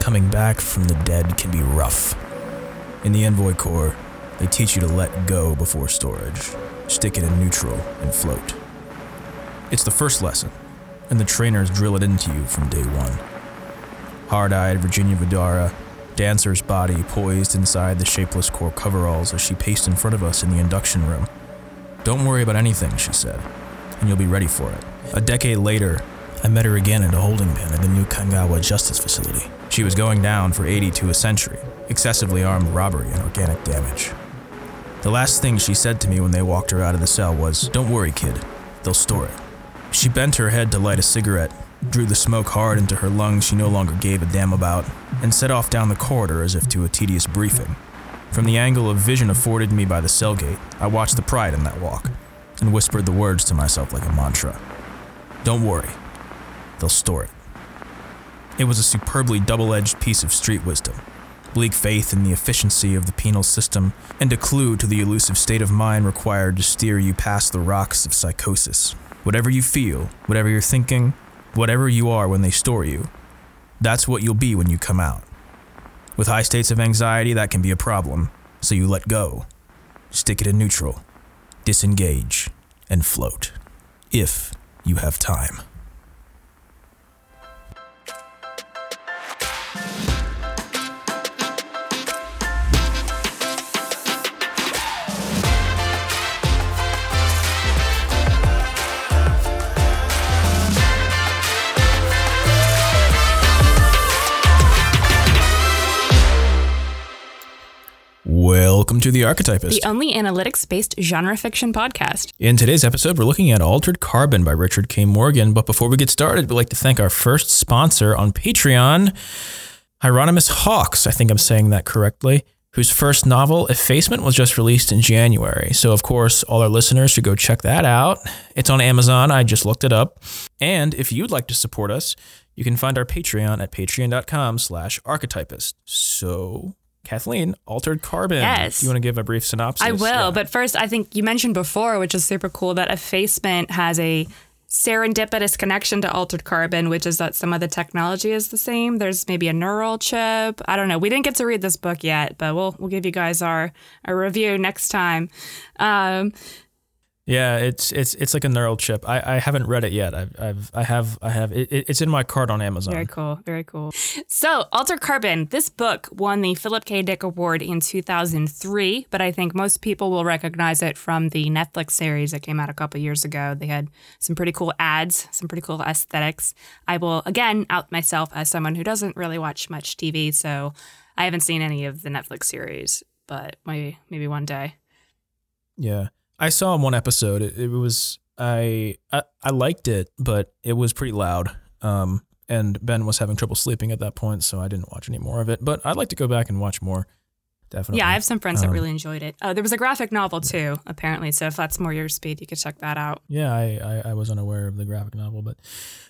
Coming back from the dead can be rough. In the Envoy Corps, they teach you to let go before storage, stick it in neutral, and float. It's the first lesson, and the trainers drill it into you from day one. Hard eyed Virginia Vidaura, dancer's body poised inside the shapeless Corps coveralls as she paced in front of us in the induction room. Don't worry about anything, she said, and you'll be ready for it. A decade later, I met her again at a holding pen at the new Kanagawa Justice Facility. She was going down for 80 to a century, excessively armed robbery and organic damage. The last thing she said to me when they walked her out of the cell was, Don't worry, kid, they'll store it. She bent her head to light a cigarette, drew the smoke hard into her lungs she no longer gave a damn about, and set off down the corridor as if to a tedious briefing. From the angle of vision afforded me by the cell gate, I watched the pride in that walk, and whispered the words to myself like a mantra. Don't worry, they'll store it. It was a superbly double edged piece of street wisdom, bleak faith in the efficiency of the penal system, and a clue to the elusive state of mind required to steer you past the rocks of psychosis. Whatever you feel, whatever you're thinking, whatever you are when they store you, that's what you'll be when you come out. With high states of anxiety, that can be a problem, so you let go, stick it in neutral, disengage, and float. If you have time. Welcome to The Archetypist. The only analytics based genre fiction podcast. In today's episode, we're looking at Altered Carbon by Richard K. Morgan. But before we get started, we'd like to thank our first sponsor on Patreon, Hieronymus Hawks. I think I'm saying that correctly. Whose first novel, Effacement, was just released in January. So, of course, all our listeners should go check that out. It's on Amazon. I just looked it up. And if you'd like to support us, you can find our Patreon at patreon.com slash archetypist. So, Kathleen, Altered Carbon. Yes. Do you want to give a brief synopsis? I will, Yeah. but first, I think you mentioned before, which is super cool, that effacement has a serendipitous connection to altered carbon, which is that some of the technology is the same. There's maybe a neural chip. I don't know. We didn't get to read this book yet, but we'll we'll give you guys our, our review next time. Um, Yeah, it's it's it's like a neural chip. I, I haven't read it yet. I've I've I have I have it, it- it's in my cart on Amazon. Very cool. Very cool. So, Altered Carbon, this book won the Philip K. Dick Award in 2003, but I think most people will recognize it from the Netflix series that came out a couple years ago. They had some pretty cool ads, some pretty cool aesthetics. I will, again, out myself as someone who doesn't really watch much TV, so I haven't seen any of the Netflix series, but maybe, maybe one day. Yeah, I saw one episode. It, it was I, I I liked it, but it was pretty loud. Um, and Ben was having trouble sleeping at that point, so I didn't watch any more of it. But I'd like to go back and watch more. Definitely. Yeah, I have some friends that Um, really enjoyed it. Oh, there was a graphic novel too, apparently. So if that's more your speed, you could check that out. Yeah, I, I I was unaware of the graphic novel, but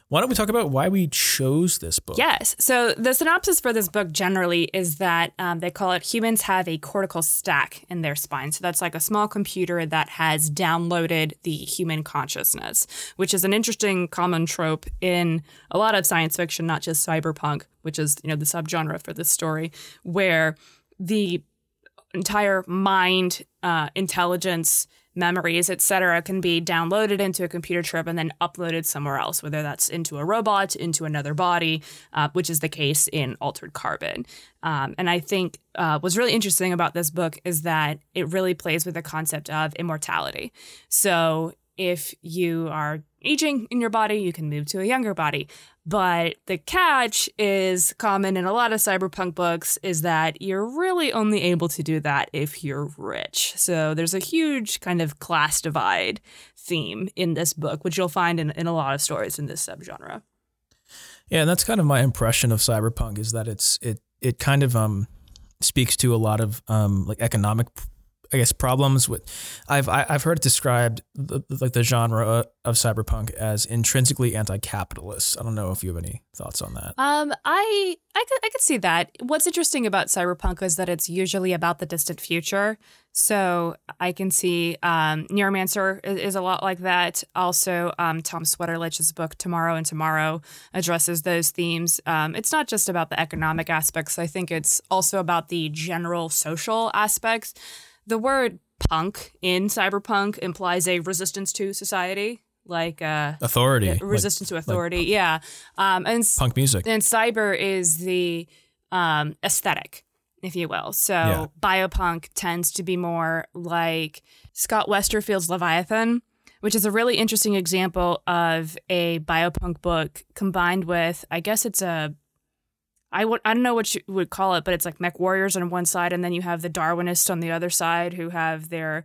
why don't we talk about why we chose this book? Yes. So the synopsis for this book generally is that um, they call it humans have a cortical stack in their spine. So that's like a small computer that has downloaded the human consciousness, which is an interesting common trope in a lot of science fiction, not just cyberpunk, which is you know the subgenre for this story, where the entire mind, uh, intelligence, memories, etc., can be downloaded into a computer chip and then uploaded somewhere else, whether that's into a robot, into another body, uh, which is the case in Altered Carbon. Um, and I think uh, what's really interesting about this book is that it really plays with the concept of immortality. So if you are aging in your body, you can move to a younger body. But the catch is common in a lot of cyberpunk books is that you're really only able to do that if you're rich. So there's a huge kind of class divide theme in this book, which you'll find in, in a lot of stories in this subgenre. Yeah, and that's kind of my impression of cyberpunk is that it's it it kind of um speaks to a lot of um like economic I guess problems with I've I, I've heard it described the, like the genre of cyberpunk as intrinsically anti-capitalist. I don't know if you have any thoughts on that. Um, I I could I could see that. What's interesting about cyberpunk is that it's usually about the distant future. So I can see um, Neuromancer is, is a lot like that. Also, um, Tom Sweterlitsch's book Tomorrow and Tomorrow addresses those themes. Um, it's not just about the economic aspects. I think it's also about the general social aspects. The word punk in cyberpunk implies a resistance to society, like uh, Authority, yeah, like- resistance to like authority. yeah, um, and punk music. and cyber is the um, aesthetic, if you will. So Yeah. biopunk tends to be more like Scott Westerfeld's Leviathan, which is a really interesting example of a biopunk book combined with, I guess it's a. I would I don't know what you would call it, but it's like mech warriors on one side, and then you have the Darwinists on the other side who have their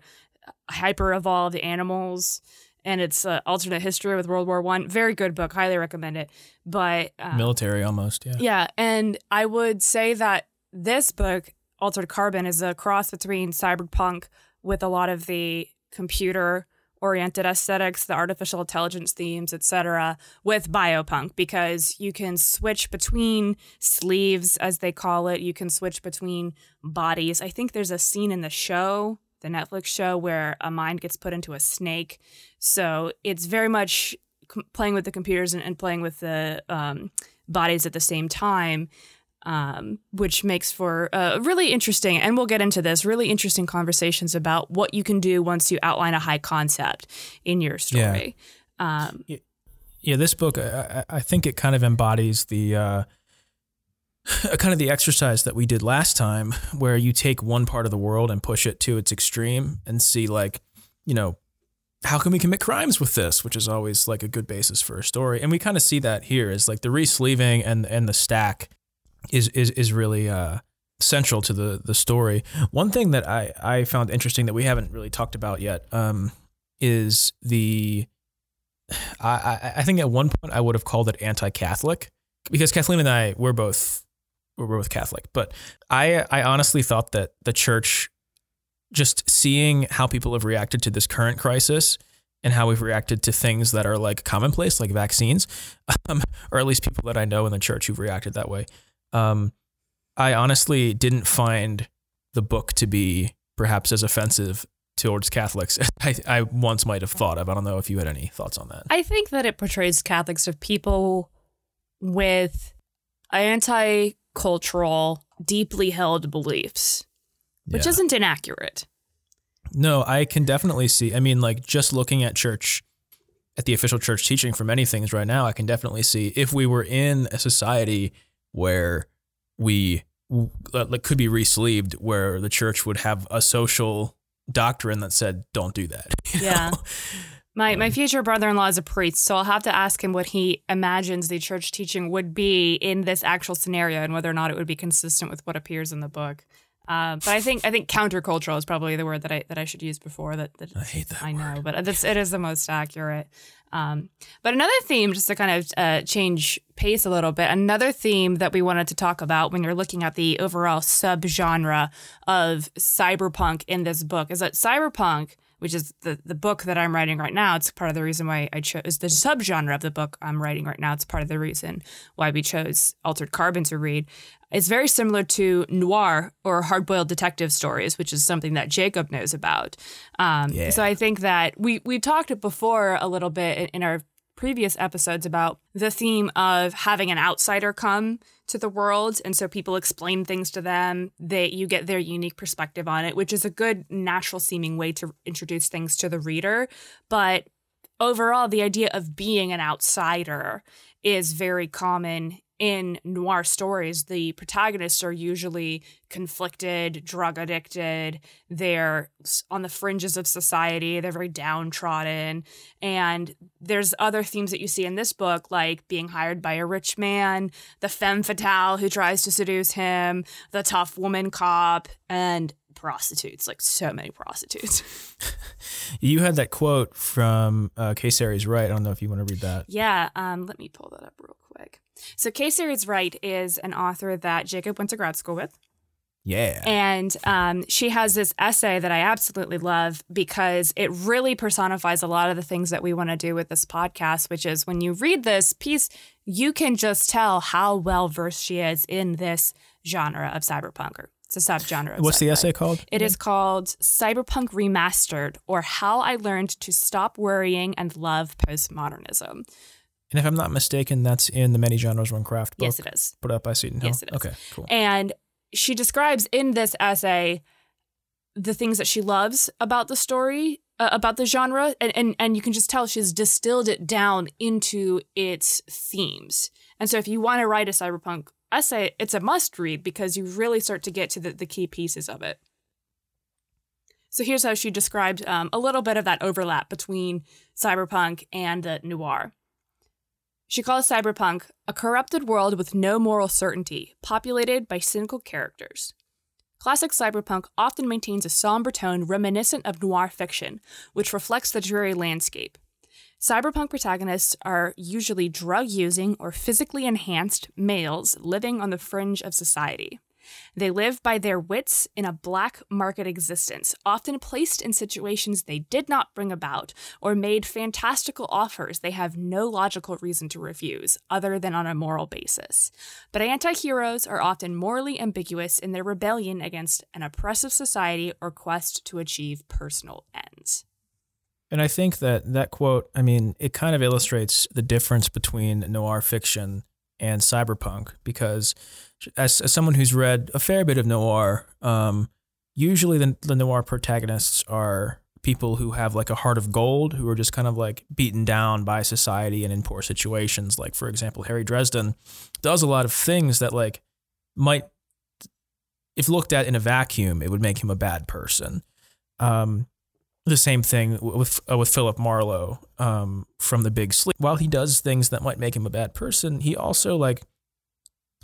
hyper evolved animals, and it's uh, alternate history with World War One. Very good book, highly recommend it. But uh, Military almost, yeah. yeah, and I would say that this book, Altered Carbon, is a cross between cyberpunk with a lot of the computer oriented aesthetics, the artificial intelligence themes, etc., with biopunk because you can switch between sleeves as they call it, you can switch between bodies. I think there's a scene in the show, the Netflix show where a mind gets put into a snake. So, it's very much playing with the computers and, and playing with the um, bodies at the same time, um, which makes for uh, really interesting, and we'll get into this, really interesting conversations about what you can do once you outline a high concept in your story. Um, Yeah, this book, I, I I think it kind of embodies the uh, kind of the exercise that we did last time, where you take one part of the world and push it to its extreme and see, like, you know, how can we commit crimes with this, which is always like a good basis for a story. And we kind of see that here is like the resleeving and and the stack is is is really uh, central to the the story. One thing that I I found interesting that we haven't really talked about yet um, is the I, I think at one point I would have called it anti-Catholic because Kathleen and I we're both we're both Catholic, but I I honestly thought that the church just seeing how people have reacted to this current crisis and how we've reacted to things that are like commonplace, like vaccines, um, or at least people that I know in the church who've reacted that way. Um, I honestly didn't find the book to be perhaps as offensive towards Catholics as I, I once might have thought of. I don't know if you had any thoughts on that. I think that it portrays Catholics of people with anti cultural, deeply held beliefs, which Yeah. isn't inaccurate. No, I can definitely see. I mean, like just looking at church, at the official church teaching for many things right now, I can definitely see if we were in a society where we w- uh, could be resleeved, where the church would have a social doctrine that said, "Don't do that." Yeah. know? My my um, future brother in law is a priest, so I'll have to ask him what he imagines the church teaching would be in this actual scenario, and whether or not it would be consistent with what appears in the book. Uh, but I think I think countercultural is probably the word that I that I should use before that. that I hate that I know, but that's it is the most accurate. Um, but another theme, just to kind of uh, change pace a little bit, another theme that we wanted to talk about when you're looking at the overall subgenre of cyberpunk in this book is that cyberpunk, which is the, the book that I'm writing right now, it's part of the reason why I chose the subgenre of the book I'm writing right now. It's part of the reason why we chose Altered Carbon to read. It's very similar to noir or hard-boiled detective stories, which is something that Jacob knows about. Um, Yeah. So I think that we we talked before a little bit in our previous episodes about the theme of having an outsider come to the world. And so people explain things to them. That you get their unique perspective on it which is a good natural seeming way to introduce things to the reader. But overall the idea of being an outsider is very common in noir stories the protagonists are usually conflicted drug addicted they're on the fringes of society they're very downtrodden and there's other themes that you see in this book like being hired by a rich man the femme fatale who tries to seduce him the tough woman cop and prostitutes like so many prostitutes You had that quote from uh, K. Ceres Wright. I don't know if you want to read that. Yeah, um, let me pull that up real quick. So K. Ceres Wright is an author that Jacob went to grad school with. Yeah. And um, she has this essay that I absolutely love because it really personifies a lot of the things that we want to do with this podcast, which is when you read this piece, you can just tell how well versed she is in this genre of cyberpunk or it's a subgenre. Of What's the sci-fi. essay called? It is called Cyberpunk Remastered or How I Learned to Stop Worrying and Love Postmodernism. And if I'm not mistaken, that's in the Many Genres One Craft book Yes, it is. put out by Seton Hill. Yes, it is. Okay, cool. And she describes in this essay the things that she loves about the story, uh, about the genre, and, and and you can just tell she's distilled it down into its themes. And so, if you want to write a cyberpunk essay, it's a must read because you really start to get to the, the key pieces of it. So here's how she described um, a little bit of that overlap between cyberpunk and the noir. She calls cyberpunk a corrupted world with no moral certainty, populated by cynical characters. Classic cyberpunk often maintains a somber tone reminiscent of noir fiction, which reflects the dreary landscape. Cyberpunk protagonists are usually drug using or physically enhanced males living on the fringe of society. They live by their wits in a black market existence, often placed in situations they did not bring about, or made fantastical offers they have no logical reason to refuse, other than on a moral basis. But anti heroes are often morally ambiguous in their rebellion against an oppressive society or quest to achieve personal ends. And I think that that quote, I mean, it kind of illustrates the difference between noir fiction and cyberpunk because as, as someone who's read a fair bit of noir, um, usually the, the noir protagonists are people who have like a heart of gold, who are just kind of like beaten down by society and in poor situations. Like, for example, Harry Dresden does a lot of things that like might, if looked at in a vacuum, it would make him a bad person. Um, the same thing with uh, with Philip Marlowe um, from The Big Sleep. While he does things that might make him a bad person, he also like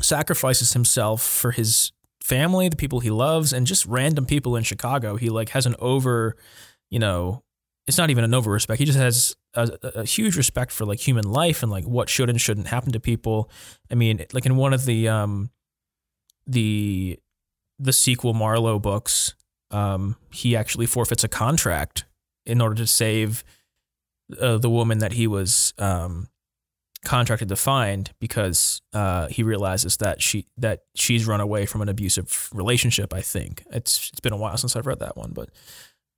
sacrifices himself for his family, the people he loves, and just random people in Chicago. He like has an over, you know, it's not even an over respect. He just has a, a huge respect for like human life and like what should and shouldn't happen to people. I mean, like in one of the um the the sequel Marlowe books, um, he actually forfeits a contract in order to save uh, the woman that he was um, contracted to find because uh, he realizes that she that she's run away from an abusive relationship. I think it's it's been a while since I've read that one, but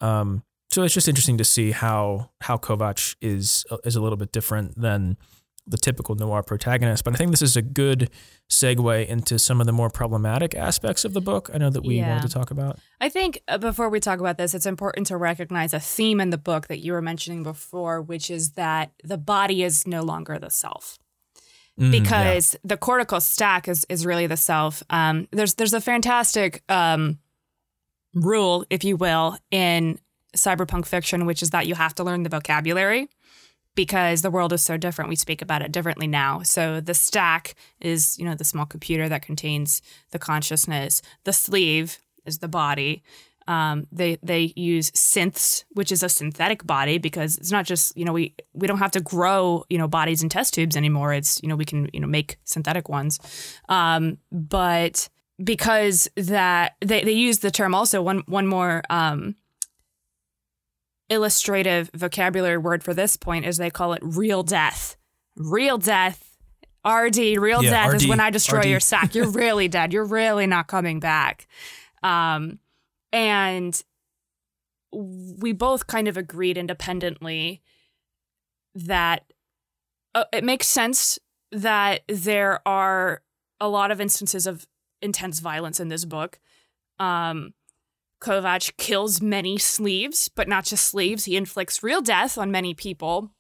um, so it's just interesting to see how how Kovacs is is a little bit different than the typical noir protagonist. But I think this is a good segue into some of the more problematic aspects of the book. I know that we Yeah. wanted to talk about. I think uh, before we talk about this, it's important to recognize a theme in the book that you were mentioning before, which is that the body is no longer the self. Mm, yeah. because the cortical stack is is really the self. Um, there's there's a fantastic um, rule, if you will, in cyberpunk fiction, which is that you have to learn the vocabulary because the world is so different. We speak about it differently now. So the stack is you know the small computer that contains the consciousness. The sleeve is the body. Um, they they use synths, which is a synthetic body, because it's not just you know we we don't have to grow you know bodies in test tubes anymore. It's you know we can you know make synthetic ones, um, but because that they, they use the term also one one more um, illustrative vocabulary word for this point is they call it real death. Real death. RD, real Yeah, death is when I destroy RD. your sack. You're really dead. You're really not coming back. Um, and we both kind of agreed independently that uh, it makes sense that there are a lot of instances of intense violence in this book. Um, Kovacs kills many sleeves, but not just sleeves. He inflicts real death on many people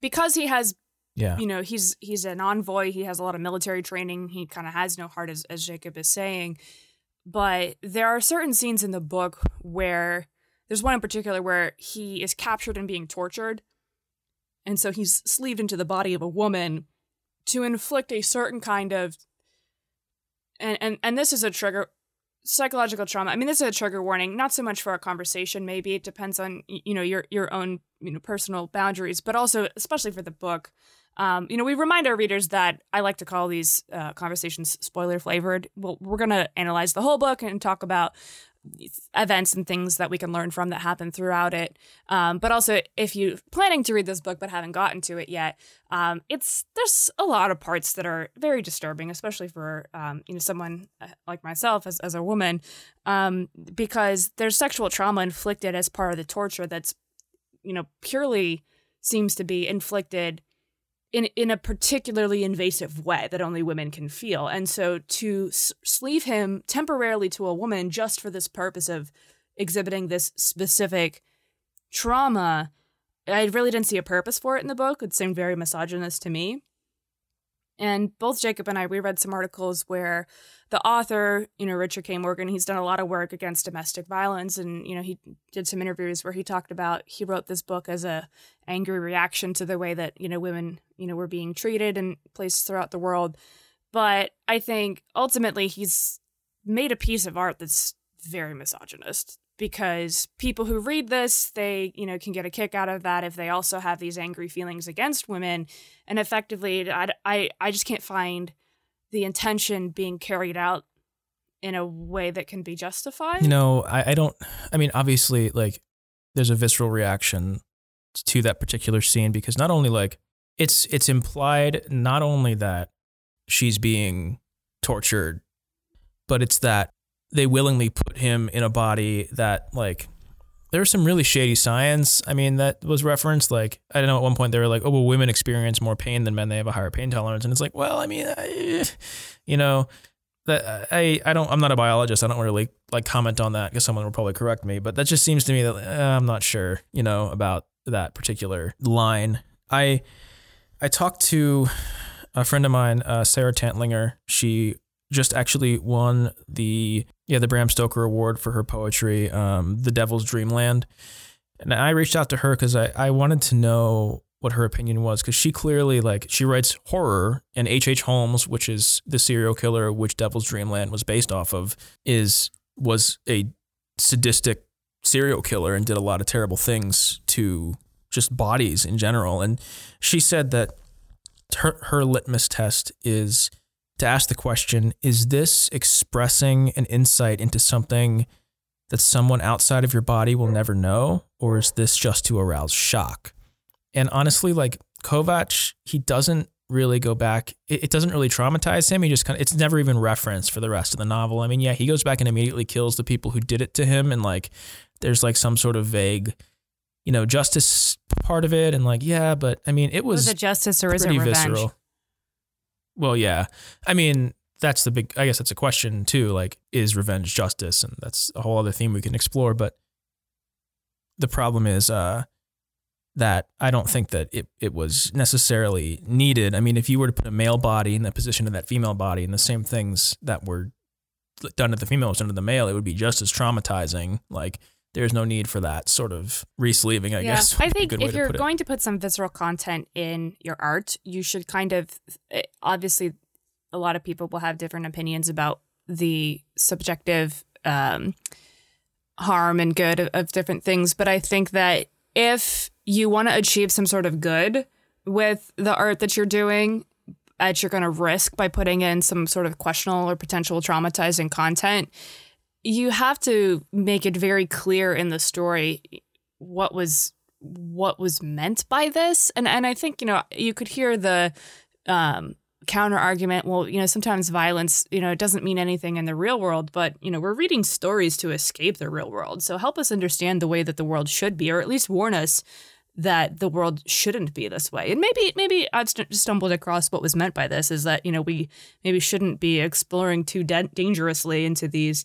because he has yeah. you know he's he's an envoy he has a lot of military training he kind of has no heart as, as jacob is saying but there are certain scenes in the book where there's one in particular where he is captured and being tortured and so he's sleeved into the body of a woman to inflict a certain kind of and and, and this is a trigger psychological trauma. I mean this is a trigger warning not so much for our conversation maybe. It depends on you know your your own you know personal boundaries but also especially for the book. Um, you know, we remind our readers that I like to call these uh, conversations spoiler flavored. Well, we're going to analyze the whole book and talk about events and things that we can learn from that happen throughout it. Um, but also, if you're planning to read this book but haven't gotten to it yet, um, it's there's a lot of parts that are very disturbing, especially for um, you know someone uh, like myself as as a woman, um, because there's sexual trauma inflicted as part of the torture that's you know purely seems to be inflicted in in a particularly invasive way that only women can feel. And so to s- sleeve him temporarily to a woman just for this purpose of exhibiting this specific trauma, I really didn't see a purpose for it in the book. It seemed very misogynist to me. And both Jacob and I, we read some articles where the author, you know, Richard K. Morgan, he's done a lot of work against domestic violence. And, you know, he did some interviews where he talked about he wrote this book as a angry reaction to the way that, you know, women, you know, were being treated in places throughout the world. But I think ultimately he's made a piece of art that's very misogynist because people who read this they you know can get a kick out of that if they also have these angry feelings against women and effectively i, I, I just can't find the intention being carried out in a way that can be justified You know, I, I don't. I mean, obviously, like, there's a visceral reaction to that particular scene because not only like it's it's implied not only that she's being tortured, but it's that they willingly put him in a body that like there's some really shady science. I mean, that was referenced. Like, I don't know. At one point, they were like, "Oh, well, women experience more pain than men; they have a higher pain tolerance." And it's like, well, I mean, I, you know, that I I don't I'm not a biologist. I don't really like comment on that because someone will probably correct me. But that just seems to me that uh, I'm not sure, you know, about that particular line. I I talked to a friend of mine, uh, Sara Tantlinger. She just actually won the yeah the Bram Stoker Award for her poetry, um, "The Devil's Dreamland," and I reached out to her because I I wanted to know what her opinion was because she clearly like she writes horror and H. H. Holmes, which is the serial killer which Devil's Dreamland was based off of, is was a sadistic serial killer and did a lot of terrible things to just bodies in general. And she said that her her litmus test is to ask the question: Is this expressing an insight into something that someone outside of your body will never know, or is this just to arouse shock? And honestly, like Kovacs, he doesn't really go back. It, it doesn't really traumatize him. He just kind of, it's never even referenced for the rest of the novel. I mean, yeah, he goes back and immediately kills the people who did it to him. And like, there's like some sort of vague, you know, justice part of it. And like, yeah, but I mean, it was, was it justice or is it revenge visceral. Well, yeah. I mean, that's the big, I guess that's a question too. Like, is revenge justice? And that's a whole other theme we can explore. But the problem is, uh, that I don't think that it, it was necessarily needed. I mean, if you were to put a male body in the position of that female body and the same things that were done to the female was done to the male, it would be just as traumatizing. Like, there's no need for that sort of resleeving, I yeah. guess. I would be a think if you're it. going to put some visceral content in your art, you should kind of eh, obviously a lot of people will have different opinions about the subjective um, harm and good of, of different things, but I think that if you want to achieve some sort of good with the art that you're doing that you're going to risk by putting in some sort of questionable or potential traumatizing content you have to make it very clear in the story what was what was meant by this. And and I think you know you could hear the um counter argument well you know sometimes violence you know it doesn't mean anything in the real world but you know we're reading stories to escape the real world. So help us understand the way that the world should be or at least warn us that the world shouldn't be this way. And maybe maybe i've st- stumbled across what was meant by this is that you know we maybe shouldn't be exploring too da- dangerously into these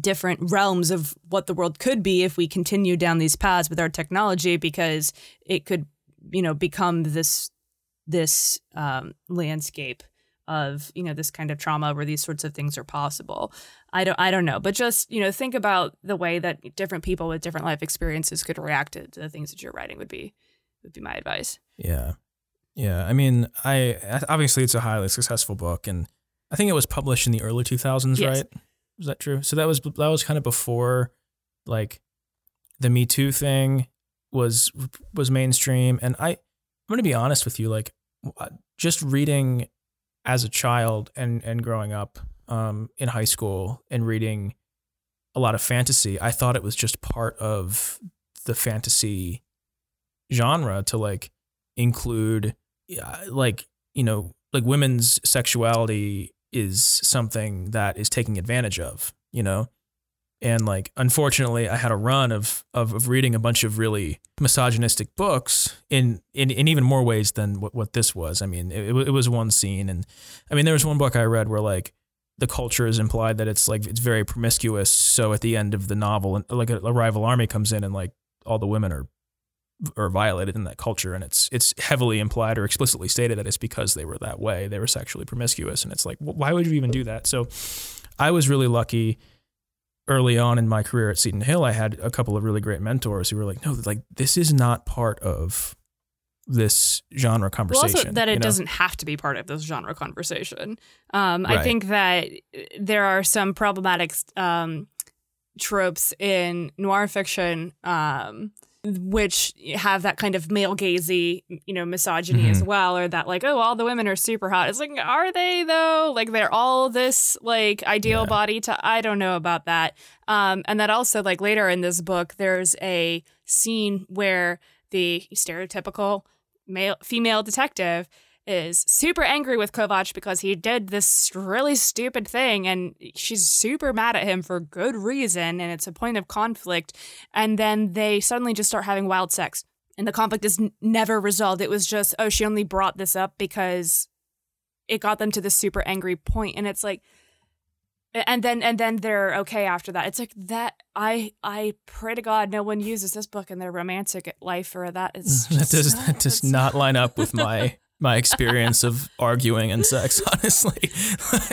different realms of what the world could be if we continue down these paths with our technology because it could you know become this this um, landscape of you know this kind of trauma where these sorts of things are possible i don't i don't know but just you know think about the way that different people with different life experiences could react to the things that you're writing would be would be my advice Yeah. Yeah. I mean, I obviously it's a highly successful book and I think it was published in the early 2000s, Yes. right? Is that true? So that was that was kind of before like the Me Too thing was was mainstream and I I'm to be honest with you. Like, just reading as a child and and growing up um, in high school and reading a lot of fantasy, I thought it was just part of the fantasy genre to like include like you know like women's sexuality is something that is taking advantage of you know? And like unfortunately i had a run of of, of reading a bunch of really misogynistic books in in, in even more ways than what, what this was. I mean it, it was one scene and i mean there was one book i read where like the culture is implied that it's like it's very promiscuous so at the end of the novel like a, a rival army comes in and like all the women are or violated in that culture and it's it's heavily implied or explicitly stated that it's because they were that way they were sexually promiscuous and it's like why would you even do that so i was really lucky early on in my career at Seton Hill I had a couple of really great mentors who were like no like this is not part of this genre conversation. Well, also that it you know? doesn't have to be part of this genre conversation. Um, I think that there are some problematic um, tropes in noir fiction, um, which have that kind of male gazy, you know, misogyny as well, or that like, oh, all the women are super hot. It's like, are they though? Like they're all this like ideal Yeah. body to I don't know about that. Um, and that also like later in this book, there's a scene where the stereotypical male female detective is super angry with Kovacs because he did this really stupid thing and she's super mad at him for good reason and it's a point of conflict. And then they suddenly just start having wild sex and the conflict is n- never resolved. It was just oh she only brought this up because it got them to this super angry point and it's like and then and then they're okay after that. It's like that i i pray to god no one uses this book in their romantic life or that is that does not- that does not line up with my my experience of arguing and sex honestly.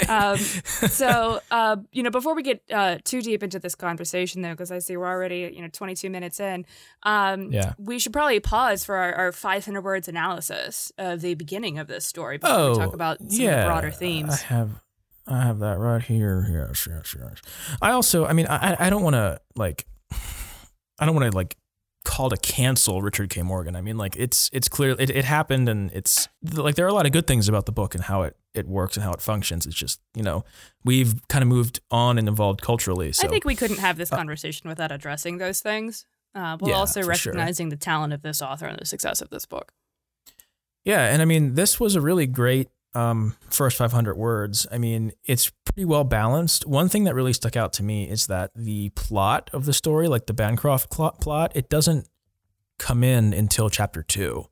Um, so uh, you know before we get uh, too deep into this conversation though because i see we're already you know 22 minutes in um, Yeah. we should probably pause for our, our 500 words analysis of the beginning of this story before oh we talk about some yeah. broader I have I have that right here. Yes yes yes. I also I mean I I don't want to like I don't want to like call to cancel Richard K. Morgan. I mean, like it's it's clear it, it happened, and it's like there are a lot of good things about the book and how it it works and how it functions. It's just you know we've kind of moved on and evolved culturally. So i think we couldn't have this conversation without addressing those things uh, while Yeah, also for sure. recognizing the talent of this author and the success of this book Yeah, and I mean, this was a really great um, first 500 words. I mean, it's pretty well balanced. One thing that really stuck out to me is that the plot of the story, like the Bancroft plot, it doesn't come in until chapter two.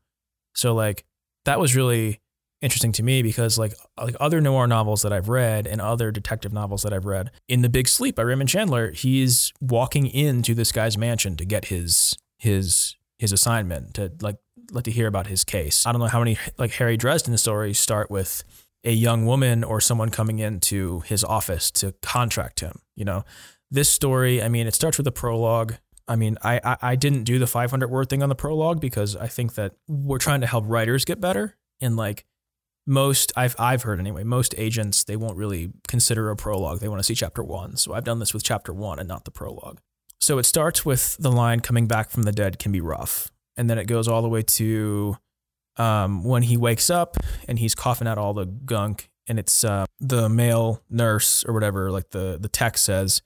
So, like, that was really interesting to me because, like, like other noir novels that I've read and other detective novels that I've read, in The Big Sleep by Raymond Chandler, he's walking into this guy's mansion to get his his his assignment to like like to hear about his case. I don't know how many like Harry Dresden stories start with a young woman or someone coming into his office to contract him. You know, this story. I mean, it starts with a prologue. I mean, I, I I didn't do the 500 word thing on the prologue because I think that we're trying to help writers get better. And like most, I've I've heard anyway, most agents they won't really consider a prologue. They want to see chapter one. So I've done this with chapter one and not the prologue. So it starts with the line "Coming back from the dead can be rough," and then it goes all the way to um, when he wakes up and he's coughing out all the gunk, and it's uh, the male nurse or whatever, like the the tech says,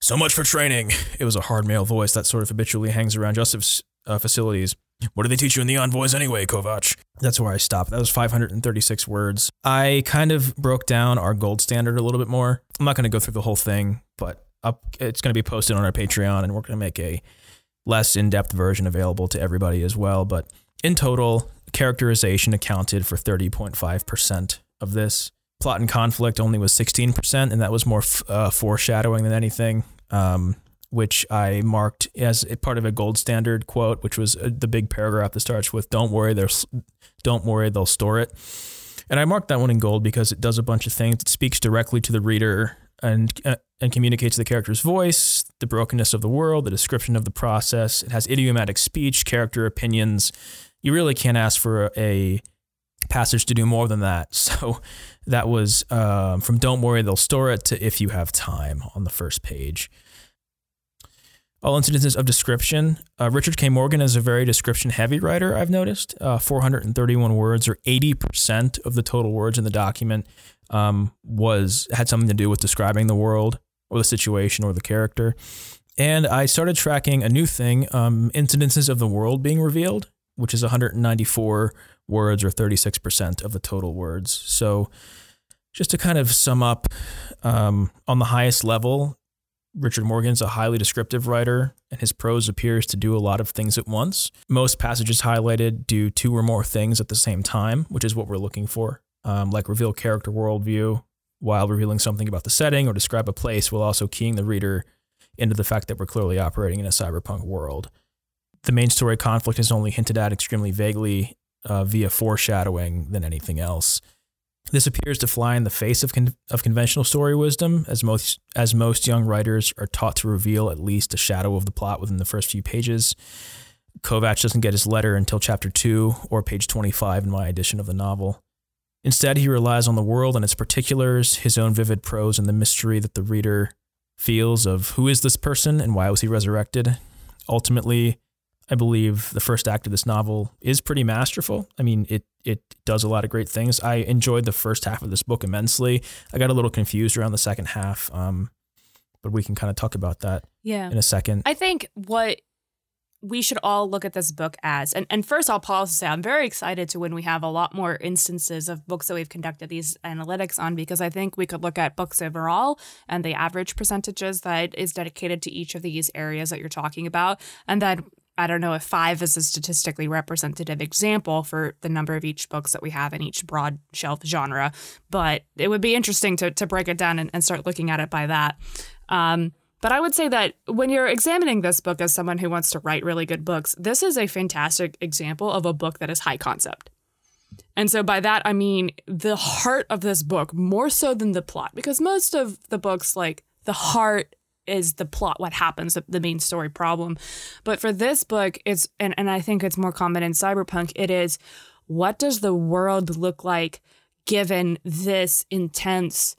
"So much for training." It was a hard male voice that sort of habitually hangs around Joseph's uh, facilities. What do they teach you in the envoys anyway, Kovacs? That's where I stopped. That was 536 words. I kind of broke down our gold standard a little bit more. I'm not going to go through the whole thing, but up it's going to be posted on our Patreon and we're going to make a less in-depth version available to everybody as well, but in total, characterization accounted for 30.5% of this. Plot and conflict only was 16%, and that was more f- uh, foreshadowing than anything, um, which I marked as part of a gold standard quote, which was uh, the big paragraph that starts with "Don't worry, they'll don't worry, they'll store it." And I marked that one in gold because it does a bunch of things. It speaks directly to the reader and uh, and communicates the character's voice, the brokenness of the world, the description of the process. It has idiomatic speech, character opinions. You really can't ask for a passage to do more than that. So that was um, from "Don't worry, they'll store it" to "If you have time" on the first page. All incidences of description. Uh, Richard K. Morgan is a very description heavy writer, I've noticed. Uh, 431 words, or 80% of the total words in the document, um, was had something to do with describing the world or the situation or the character. And I started tracking a new thing um, incidences of the world being revealed, which is 194 words, or 36% of the total words. So, just to kind of sum up um, on the highest level, Richard Morgan's a highly descriptive writer, and his prose appears to do a lot of things at once. Most passages highlighted do two or more things at the same time, which is what we're looking for, um, like reveal character worldview while revealing something about the setting or describe a place while also keying the reader into the fact that we're clearly operating in a cyberpunk world. The main story conflict is only hinted at extremely vaguely uh, via foreshadowing than anything else. This appears to fly in the face of, con- of conventional story wisdom, as most as most young writers are taught to reveal at least a shadow of the plot within the first few pages. Kovacs doesn't get his letter until chapter two or page twenty-five in my edition of the novel. Instead, he relies on the world and its particulars, his own vivid prose, and the mystery that the reader feels of who is this person and why was he resurrected. Ultimately, I believe the first act of this novel is pretty masterful. I mean, it it does a lot of great things. I enjoyed the first half of this book immensely. I got a little confused around the second half, um, but we can kind of talk about that Yeah. in a second. I think what we should all look at this book as, and, and first I'll pause to say I'm very excited to when we have a lot more instances of books that we've conducted these analytics on because I think we could look at books overall and the average percentages that is dedicated to each of these areas that you're talking about. And then I don't know if five is a statistically representative example for the number of each books that we have in each broad shelf genre, but it would be interesting to, to break it down and, and start looking at it by that. Um, but I would say that when you're examining this book as someone who wants to write really good books, this is a fantastic example of a book that is high concept. And so by that I mean the heart of this book more so than the plot because most of the books like the heart is the plot what happens the main story problem. But for this book it's and and I think it's more common in cyberpunk it is what does the world look like given this intense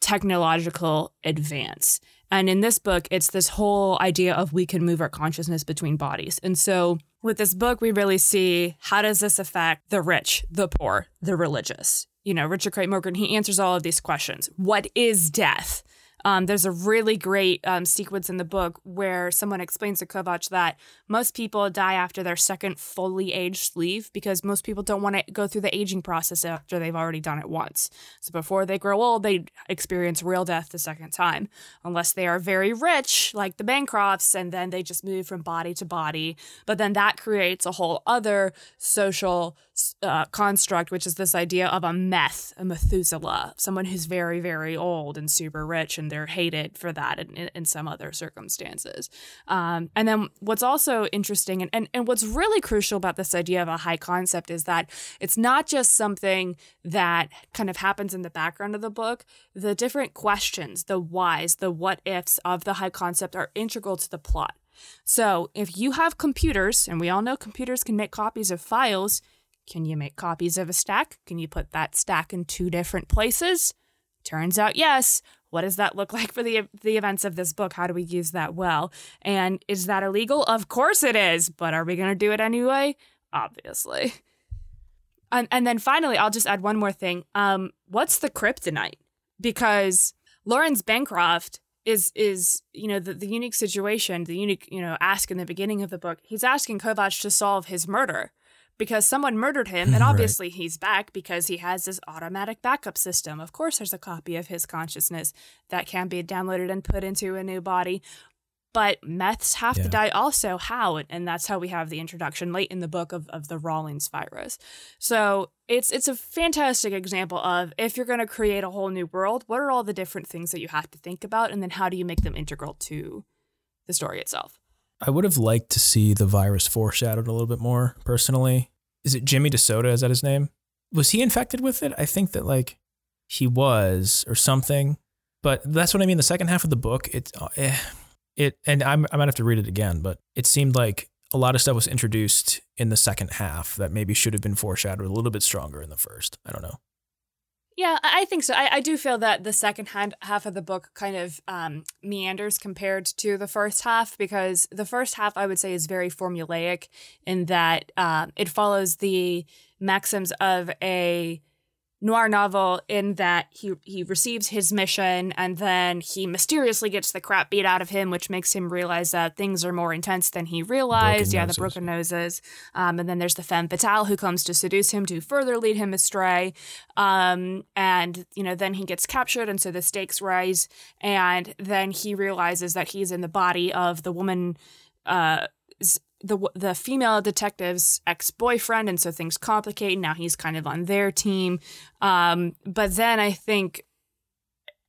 technological advance. And in this book, it's this whole idea of we can move our consciousness between bodies. And so with this book, we really see how does this affect the rich, the poor, the religious? You know, Richard K. Morgan, he answers all of these questions. What is death? Um, there's a really great um, sequence in the book where someone explains to Kovacs that most people die after their second fully aged sleeve because most people don't want to go through the aging process after they've already done it once. So before they grow old, they experience real death the second time, unless they are very rich, like the Bancrofts, and then they just move from body to body. But then that creates a whole other social uh, construct, which is this idea of a meth, a Methuselah, someone who's very, very old and super rich, and they're hated for that in, in, some other circumstances. Um, and then what's also interesting and, and, and what's really crucial about this idea of a high concept is that it's not just something that kind of happens in the background of the book. The different questions, the whys, the what ifs of the high concept are integral to the plot. So if you have computers, and we all know computers can make copies of files, can you make copies of a stack? Can you put that stack in two different places? Turns out yes. What does that look like for the the events of this book? How do we use that well? And is that illegal? Of course it is, but are we going to do it anyway? Obviously. And and then finally, I'll just add one more thing. Um what's the kryptonite? Because Laurens Bancroft is is you know the, the unique situation, the unique you know ask in the beginning of the book. He's asking Kovacs to solve his murder because someone murdered him, and Right. obviously he's back because he has this automatic backup system. Of course, there's a copy of his consciousness that can be downloaded and put into a new body. But meths have Yeah. to die also. How? And that's how we have the introduction late in the book of, of the Rawlings virus. So it's it's a fantastic example of if you're going to create a whole new world, what are all the different things that you have to think about, and then how do you make them integral to the story itself? I would have liked to see the virus foreshadowed a little bit more personally. Is it Jimmy DeSoto? Is that his name? Was he infected with it? I think that like he was or something. But that's what I mean. The second half of the book, it, uh, eh, it, and I'm, I might have to read it again, but it seemed like a lot of stuff was introduced in the second half that maybe should have been foreshadowed a little bit stronger in the first. I don't know. Yeah, I think so. I, I do feel that the second hand, half of the book kind of um, meanders compared to the first half because the first half I would say is very formulaic in that um, it follows the maxims of a noir novel in that he he receives his mission and then he mysteriously gets the crap beat out of him, which makes him realize that things are more intense than he realized. Broken yeah, noses. the broken noses. Um, and then there's the femme fatale who comes to seduce him to further lead him astray. Um, and you know, then he gets captured, and so the stakes rise. And then he realizes that he's in the body of the woman. Uh, the the female detective's ex boyfriend, and so things complicate. Now he's kind of on their team, um, but then I think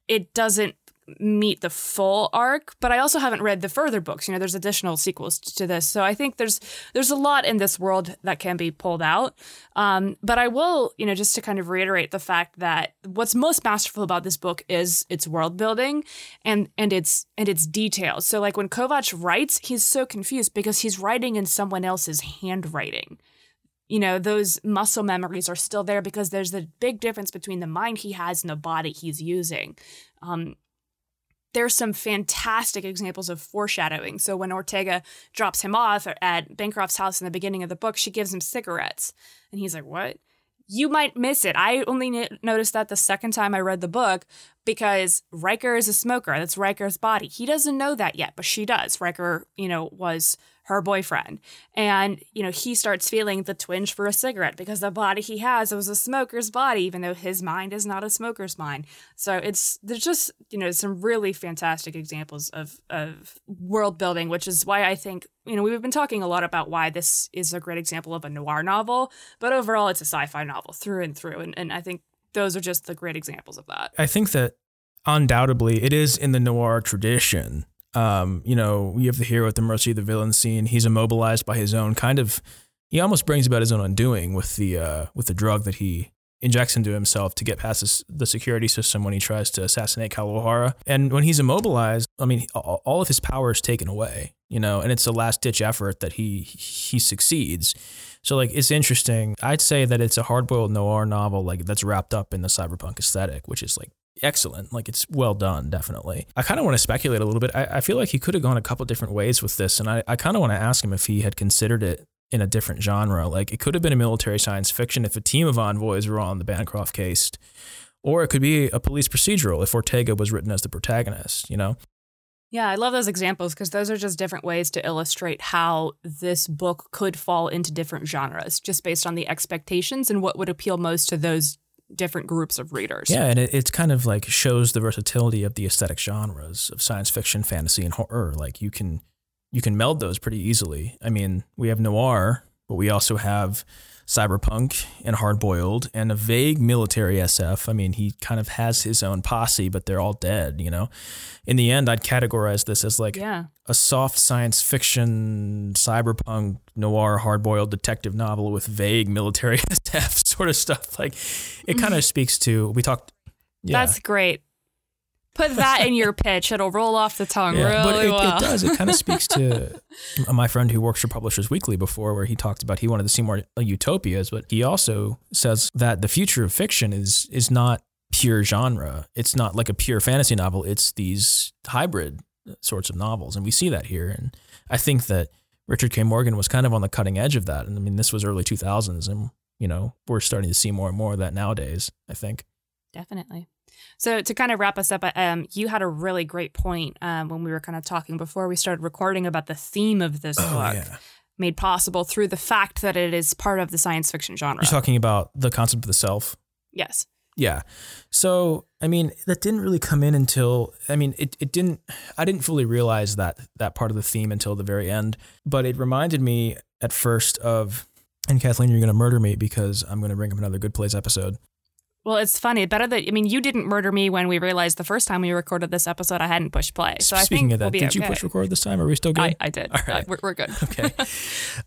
it doesn't meet the full arc. But I also haven't read the further books. You know, there's additional sequels to this, so I think there's there's a lot in this world that can be pulled out. Um, but I will, you know, just to kind of reiterate the fact that what's most masterful about this book is its world building and and its and its details. So like when Kovacs writes, he's so confused because he's writing in someone else's handwriting. You know, those muscle memories are still there because there's a big difference between the mind he has and the body he's using. Um, there's some fantastic examples of foreshadowing. So when Ortega drops him off at Bancroft's house in the beginning of the book, she gives him cigarettes. And he's like, What? You might miss it. I only n- noticed that the second time I read the book because Riker is a smoker. That's Riker's body. He doesn't know that yet, but she does. Riker, you know, was her boyfriend. And, you know, he starts feeling the twinge for a cigarette because the body he has was a smoker's body, even though his mind is not a smoker's mind. So it's, there's just, you know, some really fantastic examples of, of world building, which is why I think, you know, we've been talking a lot about why this is a great example of a noir novel, but overall it's a sci fi novel through and through. And, and I think those are just the great examples of that. I think that undoubtedly it is in the noir tradition. Um, you know, you have the hero at the mercy of the villain scene. He's immobilized by his own kind of. He almost brings about his own undoing with the uh, with the drug that he injects into himself to get past this, the security system when he tries to assassinate Kawahara. And when he's immobilized, I mean, all all of his power is taken away. You know, and it's a last ditch effort that he he succeeds. So like it's interesting. I'd say that it's a hard boiled noir novel like that's wrapped up in the cyberpunk aesthetic, which is like excellent. Like it's well done, definitely. I kind of want to speculate a little bit. I, I feel like he could have gone a couple different ways with this, and I, I kind of want to ask him if he had considered it in a different genre. Like it could have been a military science fiction if a team of envoys were on the Bancroft case, or it could be a police procedural if Ortega was written as the protagonist. You know? Yeah, I love those examples because those are just different ways to illustrate how this book could fall into different genres just based on the expectations and what would appeal most to those different groups of readers. Yeah, and it, it's kind of like shows the versatility of the aesthetic genres of science fiction, fantasy, and horror. Like you can you can meld those pretty easily. I mean, we have noir, but we also have cyberpunk and hard boiled and a vague military SF. I mean, he kind of has his own posse, but they're all dead, you know? In the end, I'd categorize this as like Yeah. a soft science fiction, cyberpunk, noir, hard boiled detective novel with vague military SF sort of stuff. Like it kind of speaks to, we talked. Yeah. That's great. Put that in your pitch. It'll roll off the tongue Yeah, really but it, well. it does. It kind of speaks to my friend who works for Publishers Weekly before, where he talked about he wanted to see more uh, utopias, but he also says that the future of fiction is is not pure genre. It's not like a pure fantasy novel. It's these hybrid sorts of novels, and we see that here. And I think that Richard K. Morgan was kind of on the cutting edge of that. And I mean, this was early two thousands, and you know we're starting to see more and more of that nowadays. I think. Definitely. So to kind of wrap us up, um, you had a really great point um, when we were kind of talking before we started recording about the theme of this Oh, book, made possible through the fact that it is part of the science fiction genre. You're talking about the concept of the self. yes. Yeah. So, I mean, that didn't really come in until, I mean, it, it didn't, I didn't fully realize that, that part of the theme until the very end, but it reminded me at first of, and Kathleen, you're going to murder me because I'm going to bring up another Good Place episode. Well, it's funny. Better that I mean, you didn't murder me when we realized the first time we recorded this episode I hadn't pushed play. So I Speaking of that, we'll did you push record this time? Are we still good? I, I did. All right. Uh, we're, we're good. okay.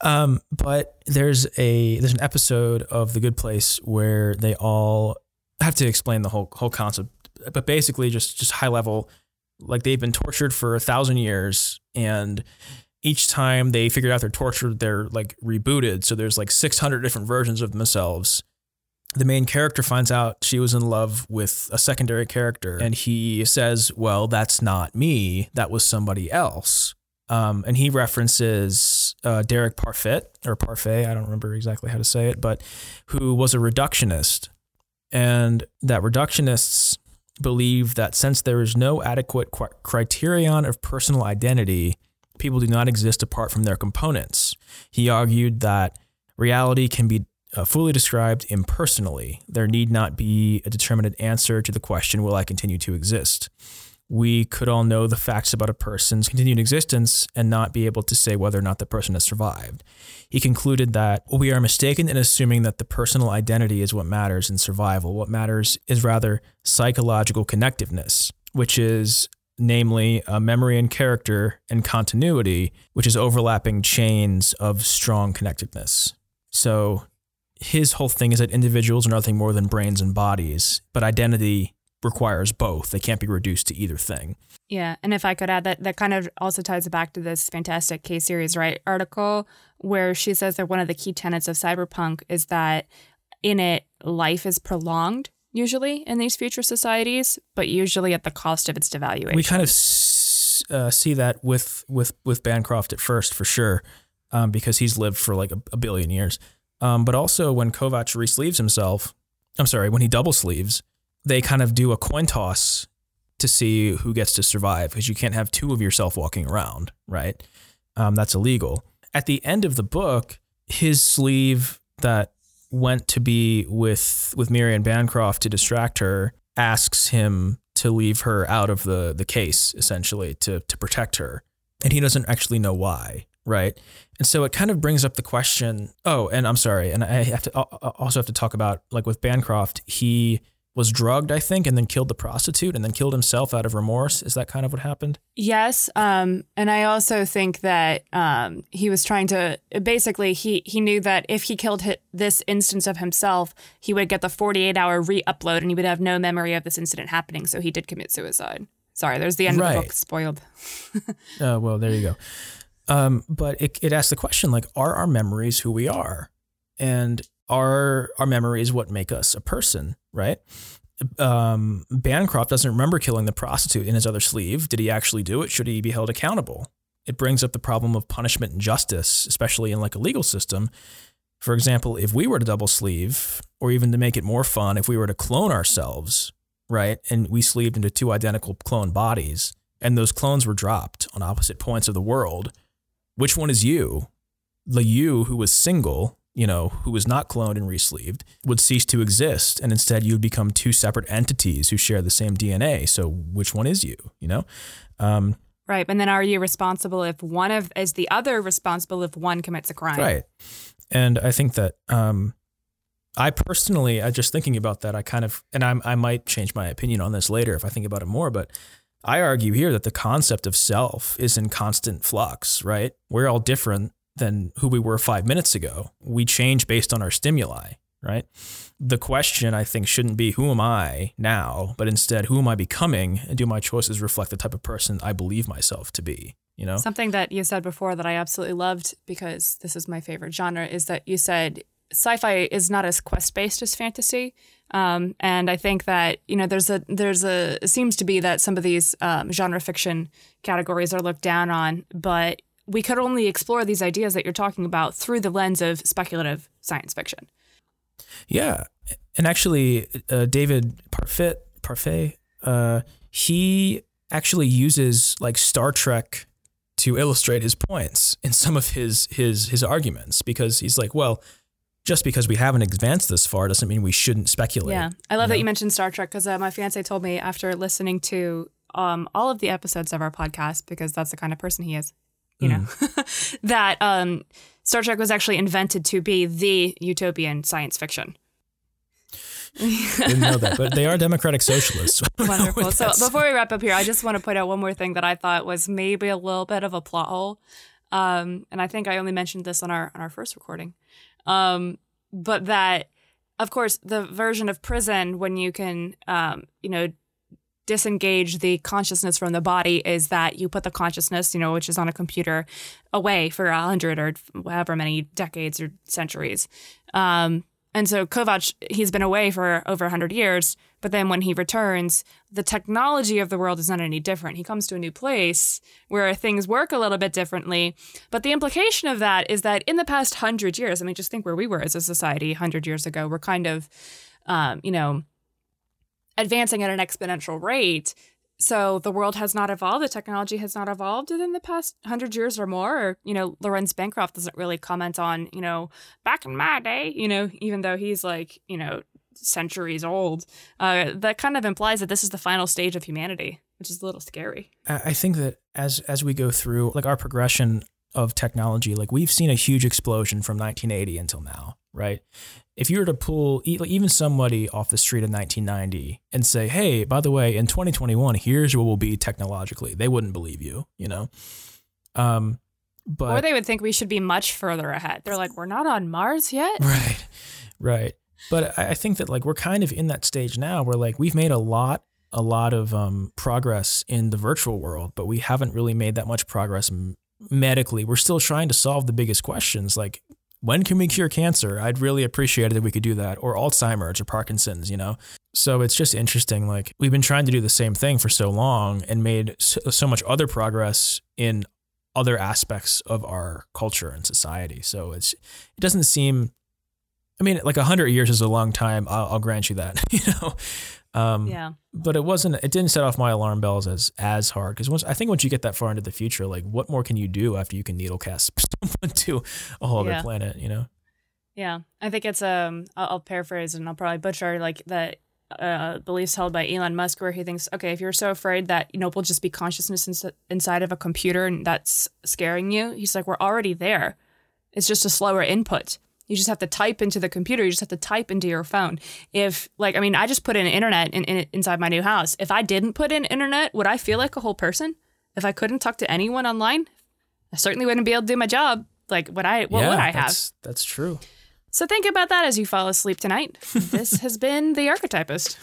Um, but there's a there's an episode of The Good Place where they all I have to explain the whole whole concept, but basically just just high level, like they've been tortured for a thousand years, and each time they figured out they're tortured, they're like rebooted. So there's like 600 different versions of themselves, the main character finds out she was in love with a secondary character, and he says, Well, that's not me. That was somebody else. Um, and he references uh, Derek Parfit, or Parfait, I don't remember exactly how to say it, but who was a reductionist. And that reductionists believe that since there is no adequate qu- criterion of personal identity, people do not exist apart from their components. He argued that reality can be uh, fully described impersonally. There need not be a determinate answer to the question, Will I continue to exist? We could all know the facts about a person's continued existence and not be able to say whether or not the person has survived. He concluded that we are mistaken in assuming that the personal identity is what matters in survival. What matters is rather psychological connectiveness, which is namely a memory and character and continuity, which is overlapping chains of strong connectedness. So his whole thing is that individuals are nothing more than brains and bodies, but identity requires both. They can't be reduced to either thing. Yeah, and if I could add that, that kind of also ties back to this fantastic K. Ceres Wright article where she says that one of the key tenets of cyberpunk is that in it life is prolonged usually in these future societies, but usually at the cost of its devaluation. We kind of s- uh, see that with with with Bancroft at first for sure, um, because he's lived for like a, a billion years. Um, but also when Kovacs resleeves himself, I'm sorry, when he double sleeves, they kind of do a coin toss to see who gets to survive because you can't have two of yourself walking around, right? Um, that's illegal. At the end of the book, his sleeve that went to be with with Miriam Bancroft to distract her asks him to leave her out of the the case essentially to to protect her, and he doesn't actually know why, right? And so it kind of brings up the question. Oh, and I'm sorry, and I have to I also have to talk about like with Bancroft, he was drugged, I think, and then killed the prostitute and then killed himself out of remorse. Is that kind of what happened? Yes, um, and I also think that um, he was trying to basically he he knew that if he killed hi- this instance of himself, he would get the 48 hour re-upload and he would have no memory of this incident happening. So he did commit suicide. Sorry, there's the end of the book spoiled. Uh, well, there you go. Um, but it, it asks the question like, are our memories who we are? And are our memories what make us a person, right? Um, Bancroft doesn't remember killing the prostitute in his other sleeve. Did he actually do it? Should he be held accountable? It brings up the problem of punishment and justice, especially in like a legal system. For example, if we were to double sleeve, or even to make it more fun, if we were to clone ourselves, right, and we sleeved into two identical clone bodies, and those clones were dropped on opposite points of the world, which one is you? The you who was single, you know, who was not cloned and resleeved, would cease to exist, and instead you'd become two separate entities who share the same DNA. So which one is you? You know, um, Right, and then are you responsible if one of is the other responsible if one commits a crime? right? And I think that um, I personally, I just thinking about that, I kind of, and I'm, I might change my opinion on this later if I think about it more, but I argue here that the concept of self is in constant flux, right? We're all different than who we were five minutes ago. We change based on our stimuli, right? The question I think shouldn't be who am I now, but instead who am I becoming, and do my choices reflect the type of person I believe myself to be? You know, Something that you said before that I absolutely loved because this is my favorite genre is that you said sci-fi is not as quest-based as fantasy. Um, and I think that you know there's a there's a seems to be that some of these um, genre fiction categories are looked down on, but we could only explore these ideas that you're talking about through the lens of speculative science fiction. Yeah, and actually, uh, David Parfit, Parfait, uh, he actually uses like Star Trek to illustrate his points in some of his his his arguments because he's like, well, just because we haven't advanced this far doesn't mean we shouldn't speculate. Yeah, I love you that know? you mentioned Star Trek because uh, my fiance told me after listening to um, all of the episodes of our podcast because that's the kind of person he is, you know, that um, Star Trek was actually invented to be the utopian science fiction. Didn't know that, but they are democratic socialists. Wonderful. So before we wrap up here, I just want to point out one more thing that I thought was maybe a little bit of a plot hole, um, and I think I only mentioned this on our on our first recording, um, but that of course the version of prison when you can um, you know disengage the consciousness from the body is that you put the consciousness you know which is on a computer away for a hundred or however many decades or centuries um, And so Kovacs, he's been away for over a 100 years, but then when he returns, the technology of the world is not any different. He comes to a new place where things work a little bit differently. But the implication of that is that in the past 100 years, I mean, just think where we were as a society 100 years ago, we're kind of, um, you know, advancing at an exponential rate. So the world has not evolved, the technology has not evolved within the past hundred years or more. Or, you know, Laurens Bancroft doesn't really comment on, you know, back in my day, you know, even though he's like, you know, centuries old. Uh, that kind of implies that this is the final stage of humanity, which is a little scary. I think that as as we go through like our progression of technology, like we've seen a huge explosion from 1980 until now, right? If you were to pull even somebody off the street in 1990 and say, "Hey, by the way, in 2021, here's what we'll be technologically," they wouldn't believe you, you know. Um, but or they would think we should be much further ahead. They're like, "We're not on Mars yet." Right, right. But I think that like we're kind of in that stage now where like we've made a lot a lot of um, progress in the virtual world, but we haven't really made that much progress medically. We're still trying to solve the biggest questions like when can we cure cancer? I'd really appreciate it if we could do that, or Alzheimer's or Parkinson's, you know? So it's just interesting. Like, we've been trying to do the same thing for so long and made so, much other progress in other aspects of our culture and society. So it's, it doesn't seem I mean, like a hundred years is a long time. I'll, I'll grant you that, you know. Um, yeah. But it wasn't. It didn't set off my alarm bells as as hard because once I think once you get that far into the future, like what more can you do after you can needle cast someone to a whole yeah. other planet? You know. Yeah, I think it's um. I'll, paraphrase and I'll probably butcher like the uh, beliefs held by Elon Musk, where he thinks, okay, if you're so afraid that you know we'll just be consciousness ins- inside of a computer and that's scaring you, he's like, we're already there. It's just a slower input. You just have to type into the computer. You just have to type into your phone. If like, I mean, I just put in internet in, in, inside my new house. If I didn't put in internet, would I feel like a whole person? If I couldn't talk to anyone online, I certainly wouldn't be able to do my job. Like, what I what yeah, would I have? That's, that's true. So think about that as you fall asleep tonight. this has been the Archetypist.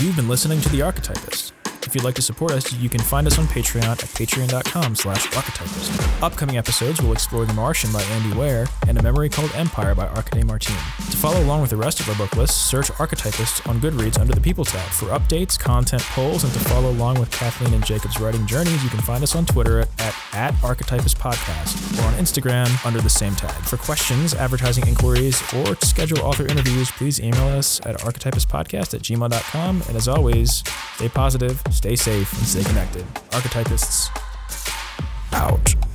You've been listening to the Archetypist. If you'd like to support us, you can find us on Patreon at patreon.com slash. Upcoming episodes will explore The Martian by Andy Weir and A Memory Called Empire by Arkady Martine. To follow along with the rest of our book list, search Archetypist on Goodreads under the People tab. For updates, content, polls, and to follow along with Kathleen and Jacob's writing journeys, you can find us on Twitter at, at, at Archetypist Podcast or on Instagram under the same tag. For questions, advertising inquiries, or to schedule author interviews, please email us at archetypistpodcast at gmail.com. And as always, stay positive, stay safe, and stay connected. Archetypists out.